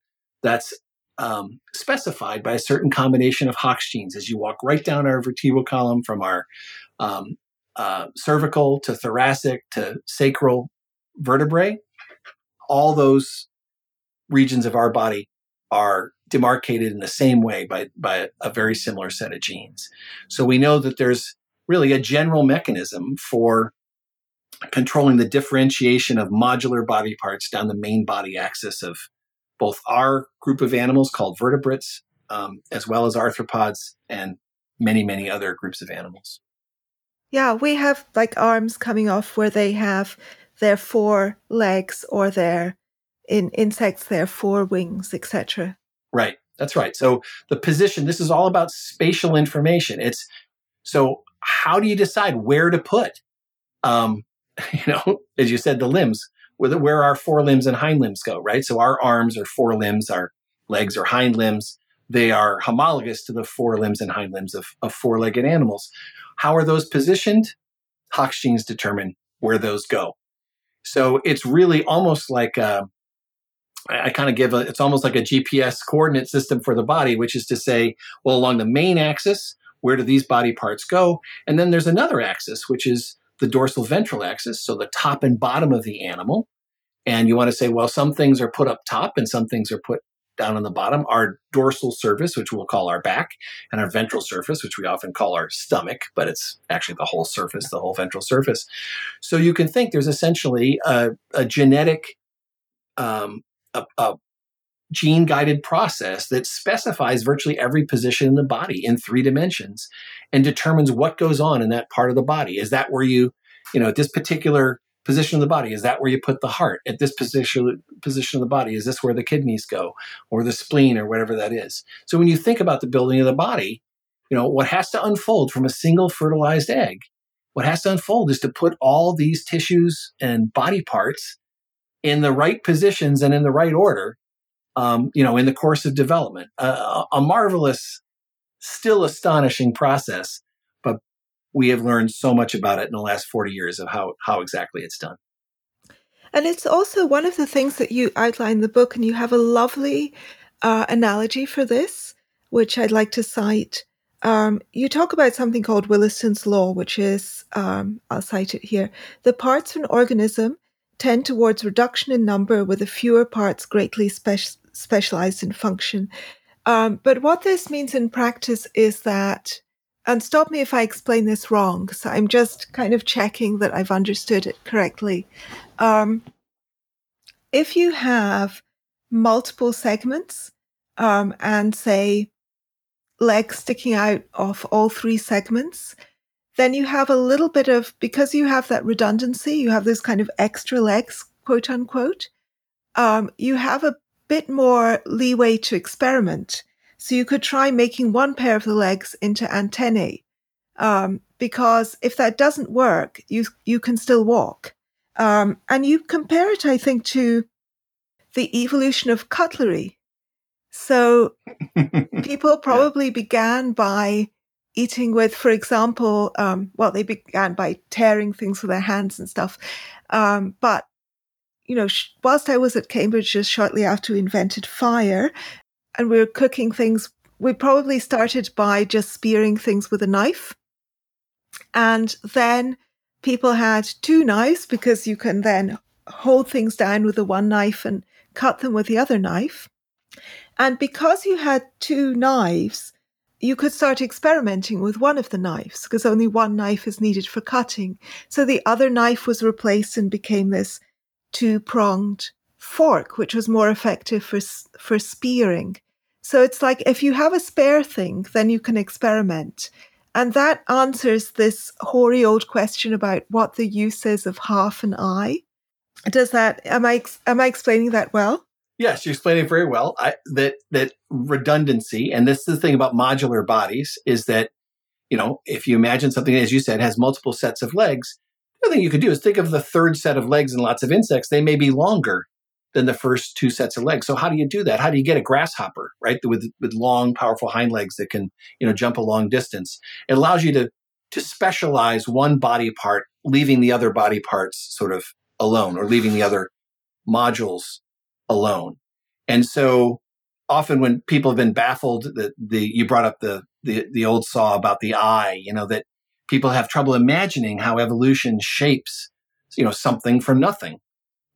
that's um, specified by a certain combination of Hox genes as you walk right down our vertebral column from our um, uh, cervical to thoracic to sacral vertebrae. All those regions of our body are demarcated in the same way by, by a very similar set of genes. So we know that there's really a general mechanism for controlling the differentiation of modular body parts down the main body axis of both our group of animals called vertebrates, um, as well as arthropods and many, many other groups of animals. Yeah, we have like arms coming off where they have their four legs or their in insects their four wings, etc. Right. That's right. So the position, this is all about spatial information. It's so how do you decide where to put um, (laughs) you know, as you said, the limbs where, our forelimbs and hind limbs go, right? So our arms are forelimbs, our legs are hind limbs. They are homologous to the forelimbs and hind limbs of, of four-legged animals. How are those positioned? Hox genes determine where those go. So it's really almost like a, I, I kind of give a, it's almost like a GPS coordinate system for the body, which is to say, well, along the main axis, where do these body parts go? And then there's another axis, which is the dorsal ventral axis, so the top and bottom of the animal. And you want to say, well, some things are put up top and some things are put down on the bottom. Our dorsal surface, which we'll call our back, and our ventral surface, which we often call our stomach, but it's actually the whole surface, the whole ventral surface. So you can think there's essentially a, a genetic, um, a, a gene guided process that specifies virtually every position in the body in three dimensions and determines what goes on in that part of the body. Is that where you, you know, at this particular position of the body, is that where you put the heart? At this position, position of the body, is this where the kidneys go or the spleen or whatever that is? So when you think about the building of the body, you know, what has to unfold from a single fertilized egg, what has to unfold is to put all these tissues and body parts in the right positions and in the right order um, you know, in the course of development. Uh, a marvelous, still astonishing process, but we have learned so much about it in the last 40 years of how, how exactly it's done. And it's also one of the things that you outline in the book, and you have a lovely uh, analogy for this, which I'd like to cite. Um, you talk about something called Williston's Law, which is, um, I'll cite it here the parts of an organism tend towards reduction in number with the fewer parts greatly spe- specialized in function. Um, but what this means in practice is that, and stop me if I explain this wrong, so I'm just kind of checking that I've understood it correctly. Um, if you have multiple segments um, and say legs sticking out of all three segments, then you have a little bit of, because you have that redundancy, you have those kind of extra legs, quote unquote, um, you have a bit more leeway to experiment. So you could try making one pair of the legs into antennae. Um, because if that doesn't work, you, you can still walk. Um, and you compare it, I think, to the evolution of cutlery. So (laughs) people probably began by eating with, for example, um, well, they began by tearing things with their hands and stuff. Um, but, you know, whilst I was at Cambridge just shortly after we invented fire and we were cooking things, we probably started by just spearing things with a knife. And then people had two knives because you can then hold things down with the one knife and cut them with the other knife. And because you had two knives, you could start experimenting with one of the knives because only one knife is needed for cutting. So the other knife was replaced and became this two pronged fork, which was more effective for, for spearing. So it's like if you have a spare thing, then you can experiment. And that answers this hoary old question about what the use is of half an eye. Does that, am I, am I explaining that well? Yes, you explained it very well. I, that that redundancy, and this is the thing about modular bodies, is that you know if you imagine something as you said has multiple sets of legs, the thing you could do is think of the third set of legs in lots of insects. They may be longer than the first two sets of legs. So how do you do that? How do you get a grasshopper right with with long, powerful hind legs that can you know jump a long distance? It allows you to to specialize one body part, leaving the other body parts sort of alone, or leaving the other modules alone. And so often when people have been baffled that the you brought up the, the the old saw about the eye, you know, that people have trouble imagining how evolution shapes, you know, something from nothing.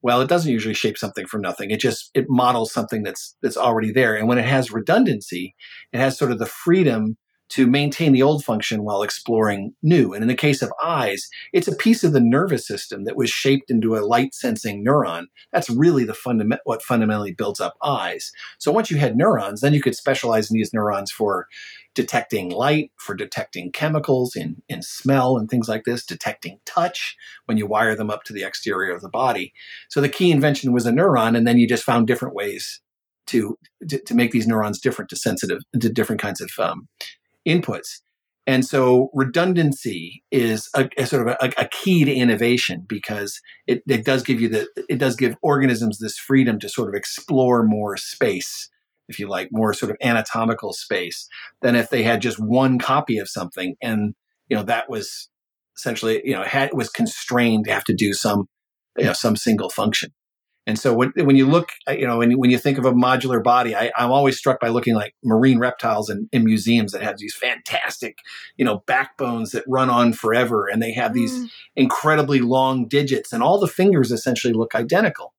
Well, it doesn't usually shape something from nothing. It just it models something that's that's already there. And when it has redundancy, it has sort of the freedom to maintain the old function while exploring new. And in the case of eyes, it's a piece of the nervous system that was shaped into a light sensing neuron. That's really the fundament, what fundamentally builds up eyes. So once you had neurons, then you could specialize in these neurons for detecting light, for detecting chemicals in, in smell and things like this, detecting touch when you wire them up to the exterior of the body. So the key invention was a neuron, and then you just found different ways to, to, to make these neurons different to sensitive to different kinds of um, inputs. And so redundancy is a, a sort of a, a, key to innovation because it, it does give you the it does give organisms this freedom to sort of explore more space, if you like, more sort of anatomical space than if they had just one copy of something and you know that was essentially you know had was constrained to have to do some you know some single function. And so when, when you look, uh, you know, when, when you think of a modular body, I, am always struck by looking like marine reptiles in, in, museums that have these fantastic, you know, backbones that run on forever. And they have these mm. incredibly long digits and all the fingers essentially look identical.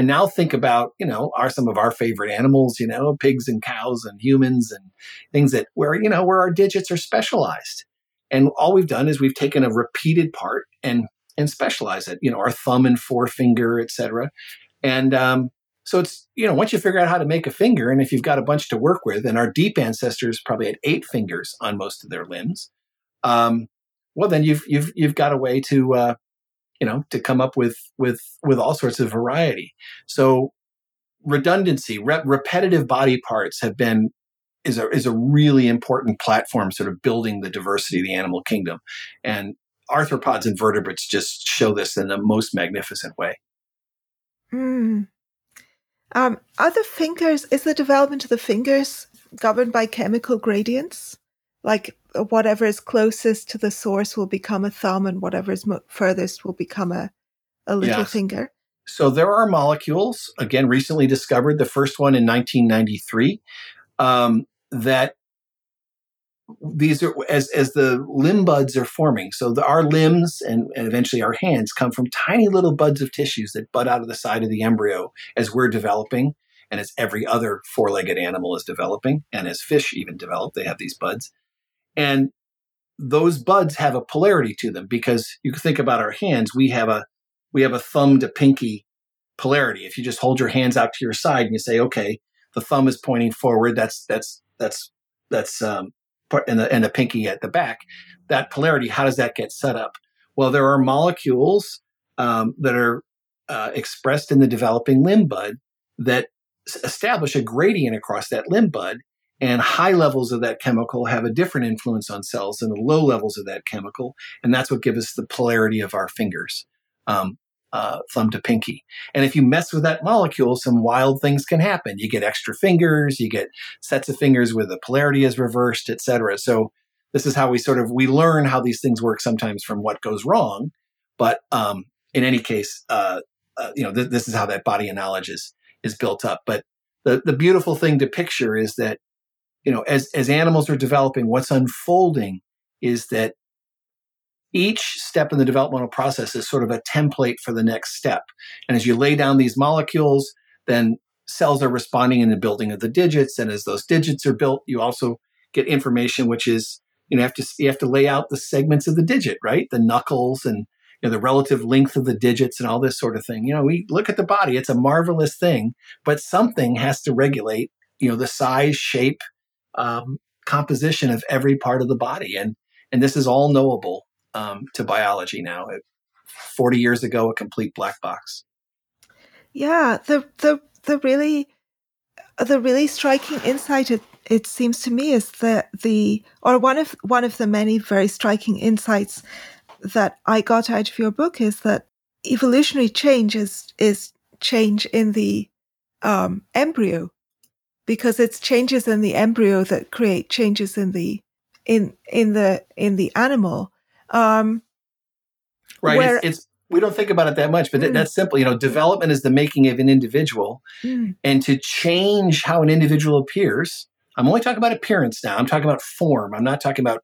And now think about, you know, are some of our favorite animals, you know, pigs and cows and humans and things that where, you know, where our digits are specialized. And all we've done is we've taken a repeated part and and specialize it, you know, our thumb and forefinger, et cetera. And um, so it's, you know, once you figure out how to make a finger, and if you've got a bunch to work with, and our deep ancestors probably had eight fingers on most of their limbs, um, well, then you've you've you've got a way to, uh, you know, to come up with with with all sorts of variety. So redundancy, re- repetitive body parts have been is a is a really important platform, sort of building the diversity of the animal kingdom, and arthropods and vertebrates just show this in the most magnificent way. Mm. Um, are the fingers, is the development of the fingers governed by chemical gradients? Like whatever is closest to the source will become a thumb and whatever is mo- furthest will become a, a little yes. finger? So there are molecules, again, recently discovered, the first one in 1993, um, that these are as as the limb buds are forming. So the, our limbs and, and eventually our hands come from tiny little buds of tissues that bud out of the side of the embryo as we're developing, and as every other four-legged animal is developing, and as fish even develop, they have these buds, and those buds have a polarity to them because you can think about our hands. We have a we have a thumb to pinky polarity. If you just hold your hands out to your side and you say, okay, the thumb is pointing forward, that's that's that's that's um, and the and the pinky at the back. That polarity, how does that get set up? Well, there are molecules um, that are uh, expressed in the developing limb bud that establish a gradient across that limb bud and high levels of that chemical have a different influence on cells than the low levels of that chemical. And that's what gives us the polarity of our fingers, um, uh, thumb to pinky. And if you mess with that molecule, some wild things can happen. You get extra fingers, you get sets of fingers where the polarity is reversed, etc. So this is how we sort of we learn how these things work sometimes from what goes wrong. But um, in any case, uh, uh, you know, th- this is how that body of knowledge is is built up. But the the beautiful thing to picture is that you know, as, as animals are developing, what's unfolding is that each step in the developmental process is sort of a template for the next step. And as you lay down these molecules, then cells are responding in the building of the digits. And as those digits are built, you also get information, which is, you know, have to, you have to lay out the segments of the digit, right? The knuckles and, you know, the relative length of the digits and all this sort of thing. You know, we look at the body, it's a marvelous thing, but something has to regulate, you know, the size, shape, um, composition of every part of the body. And, and this is all knowable um, to biology now. 40 years ago, a complete black box. Yeah, the, the, the really, the really striking insight it, it seems to me is that the, or one of, one of the many very striking insights that I got out of your book is that evolutionary change is, is change in the um, embryo because it's changes in the embryo that create changes in the in in the in the animal. Um, right. Where, it's, it's, we don't think about it that much, but mm, that's simple. You know, development is the making of an individual, mm, and to change how an individual appears. I'm only talking about appearance now. I'm talking about form. I'm not talking about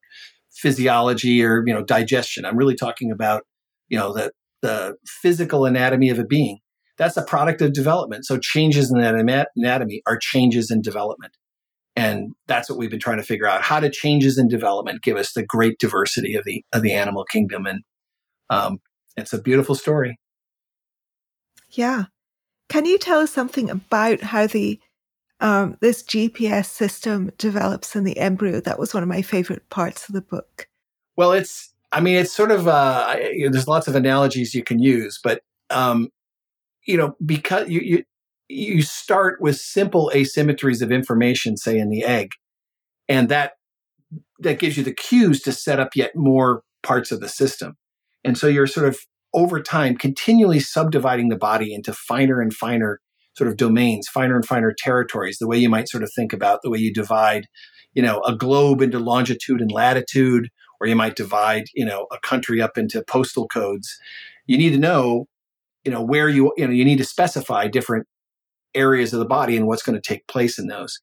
physiology or you know digestion. I'm really talking about you know the the physical anatomy of a being. That's a product of development. So changes in that anatomy are changes in development. And that's what we've been trying to figure out. How do changes in development give us the great diversity of the of the animal kingdom? And um, it's a beautiful story. Yeah. Can you tell us something about how the um, this GPS system develops in the embryo? That was one of my favorite parts of the book. Well, it's I mean, it's sort of uh, you know, there's lots of analogies you can use, but um, you know, because you, you, you start with simple asymmetries of information, say in the egg, and that, that gives you the cues to set up yet more parts of the system. And so you're sort of over time continually subdividing the body into finer and finer sort of domains, finer and finer territories, the way you might sort of think about the way you divide, you know, a globe into longitude and latitude, or you might divide, you know, a country up into postal codes. You need to know you know where you you know you need to specify different areas of the body and what's going to take place in those.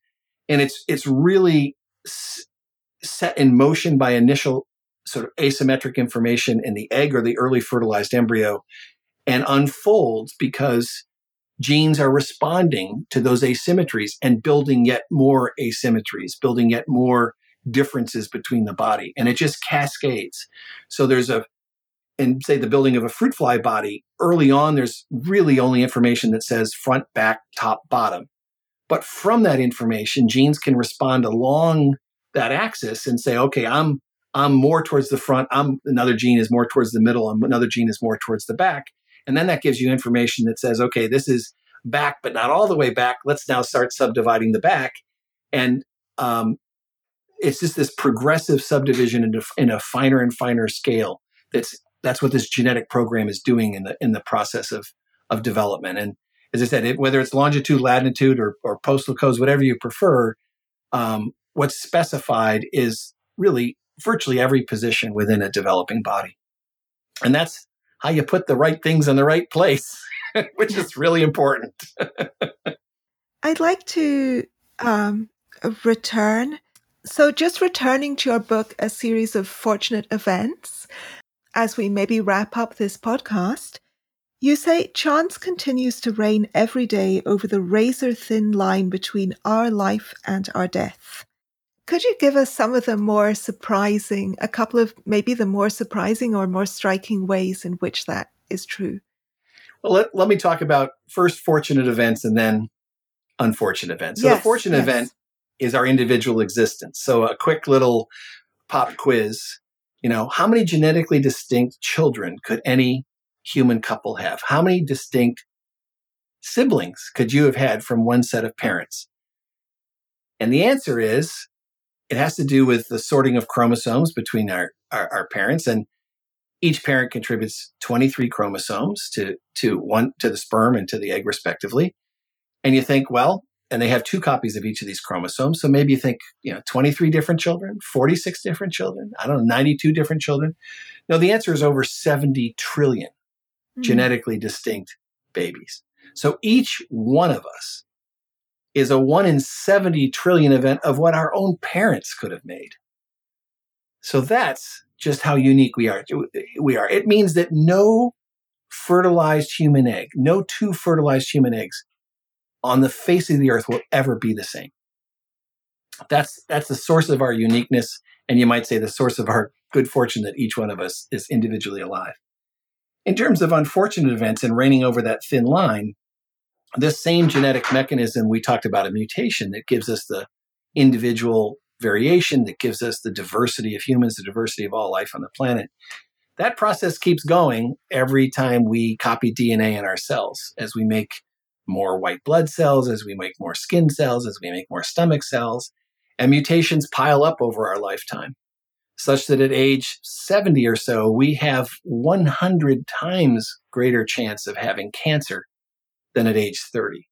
And it's it's really s- set in motion by initial sort of asymmetric information in the egg or the early fertilized embryo and unfolds because genes are responding to those asymmetries and building yet more asymmetries building yet more differences between the body. And it just cascades. So there's a in say the building of a fruit fly body, early on there's really only information that says front, back, top, bottom. But from that information, genes can respond along that axis and say, okay, I'm I'm more towards the front, I'm another gene is more towards the middle, and another gene is more towards the back. And then that gives you information that says, okay, this is back, but not all the way back. Let's now start subdividing the back. And um, it's just this progressive subdivision into, in a finer and finer scale that's that's what this genetic program is doing in the in the process of of development. And as I said, it, whether it's longitude, latitude, or, or postal codes, whatever you prefer, um, what's specified is really virtually every position within a developing body, and that's how you put the right things in the right place, (laughs) which is really important. (laughs) I'd like to um, return So, just returning to your book, A Series of Fortunate Events, as we maybe wrap up this podcast, you say chance continues to reign every day over the razor thin line between our life and our death. Could you give us some of the more surprising, a couple of maybe the more surprising or more striking ways in which that is true? Well, let, let me talk about first fortunate events and then unfortunate events. So, yes, the fortunate yes. event is our individual existence. So, a quick little pop quiz you know, how many genetically distinct children could any human couple have? How many distinct siblings could you have had from one set of parents? And the answer is it has to do with the sorting of chromosomes between our, our, our parents. And each parent contributes 23 chromosomes to, to one, to the sperm and to the egg respectively. And you think, well, and they have two copies of each of these chromosomes. So maybe you think, you know, 23 different children, 46 different children, I don't know, 92 different children. No, the answer is over 70 trillion mm. genetically distinct babies. So each one of us is a one in 70 trillion event of what our own parents could have made. So that's just how unique we are. We are. It means that no fertilized human egg, no two fertilized human eggs on the face of the earth will ever be the same. That's that's the source of our uniqueness, and you might say the source of our good fortune that each one of us is individually alive. In terms of unfortunate events and reigning over that thin line, this same genetic mechanism we talked about a mutation that gives us the individual variation, that gives us the diversity of humans, the diversity of all life on the planet. That process keeps going every time we copy DNA in our cells as we make more white blood cells, as we make more skin cells, as we make more stomach cells, and mutations pile up over our lifetime, such that at age 70 or so, we have 100 times greater chance of having cancer than at age 30.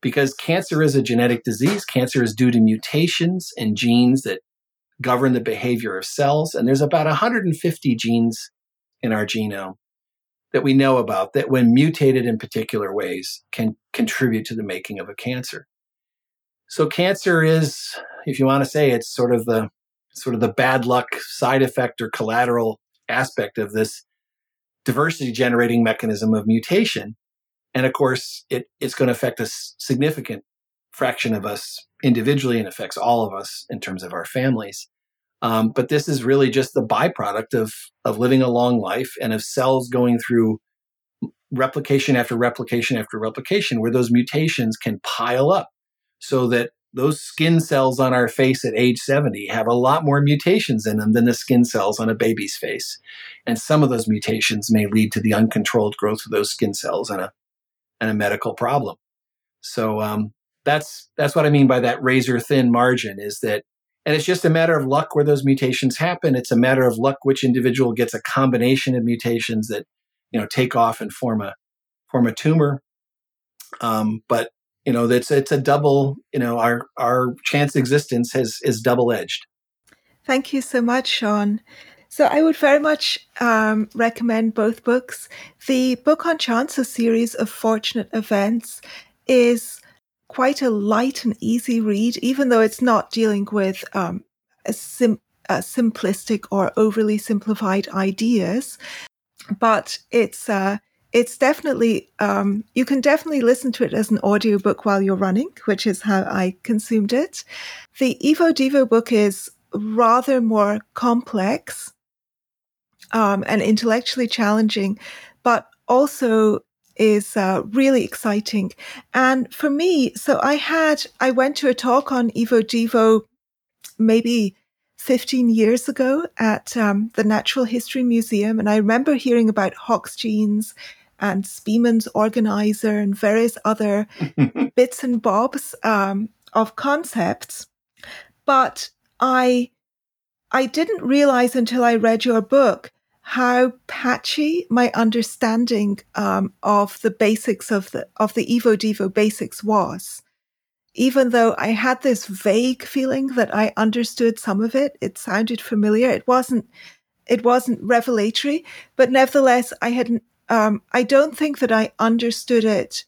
Because cancer is a genetic disease, cancer is due to mutations in genes that govern the behavior of cells, and there's about 150 genes in our genome that we know about that, when mutated in particular ways, can contribute to the making of a cancer. So cancer is, if you want to say, it's sort of the sort of the bad luck side effect or collateral aspect of this diversity generating mechanism of mutation. And of course, it, it's going to affect a significant fraction of us individually and affects all of us in terms of our families. Um, but this is really just the byproduct of of living a long life and of cells going through replication after replication after replication, where those mutations can pile up, so that those skin cells on our face at age 70 have a lot more mutations in them than the skin cells on a baby's face. And some of those mutations may lead to the uncontrolled growth of those skin cells and a, and a medical problem. So um, that's that's what I mean by that razor thin margin is that and it's just a matter of luck where those mutations happen. It's a matter of luck which individual gets a combination of mutations that, you know, take off and form a form a tumor. Um, but you know, that's it's a double. You know, our our chance existence has is double edged. Thank you so much, Sean. So I would very much um, recommend both books. The book on chance, a series of fortunate events, is quite a light and easy read, even though it's not dealing with um, a sim- simplistic or overly simplified ideas. But it's uh, it's definitely um, you can definitely listen to it as an audiobook while you're running, which is how I consumed it. The Evo Devo book is rather more complex um, and intellectually challenging, but also is uh, really exciting. And for me, so I had, I went to a talk on Evo Devo maybe 15 years ago at um, the Natural History Museum. And I remember hearing about Hox genes and Spemann's organizer and various other (laughs) bits and bobs um, of concepts. But I, I didn't realize until I read your book how patchy my understanding um, of the basics of the of the Evo Devo basics was. Even though I had this vague feeling that I understood some of it, it sounded familiar. It wasn't it wasn't revelatory, but nevertheless, I had um, I don't think that I understood it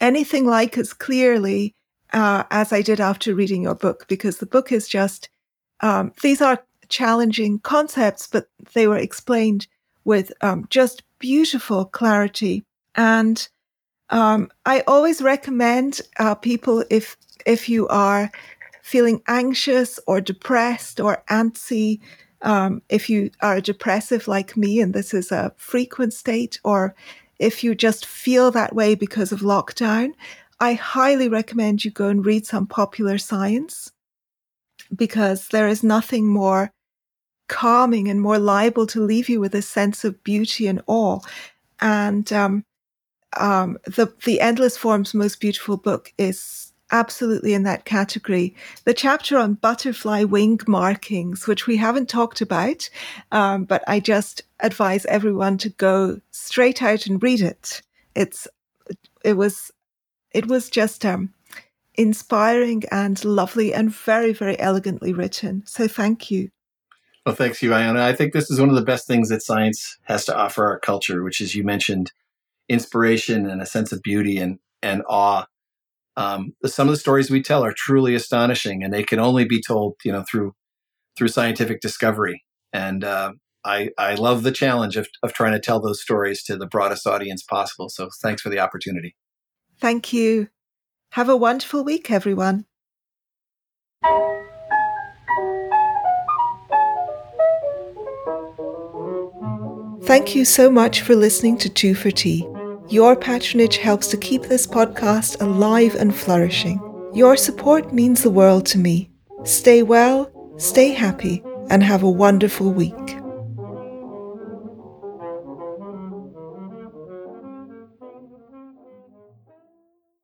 anything like as clearly uh, as I did after reading your book, because the book is just, um, these are challenging concepts, but they were explained with um, just beautiful clarity. And um, I always recommend uh, people if if you are feeling anxious or depressed or antsy, um, if you are depressive like me and this is a frequent state, or if you just feel that way because of lockdown, I highly recommend you go and read some popular science because there is nothing more calming and more liable to leave you with a sense of beauty and awe. And um, um, the the Endless Forms most beautiful book is absolutely in that category. The chapter on butterfly wing markings, which we haven't talked about, um, but I just advise everyone to go straight out and read it. It's it was it was just um, inspiring and lovely and very very elegantly written. So thank you. Well, thanks you, Iona. I think this is one of the best things that science has to offer our culture, which is you mentioned inspiration and a sense of beauty and, and awe. Um, some of the stories we tell are truly astonishing, and they can only be told, you know, through through scientific discovery. And uh, I I love the challenge of of trying to tell those stories to the broadest audience possible. So thanks for the opportunity. Thank you. Have a wonderful week, everyone. Thank you so much for listening to Two for Tea. Your patronage helps to keep this podcast alive and flourishing. Your support means the world to me. Stay well, stay happy, and have a wonderful week.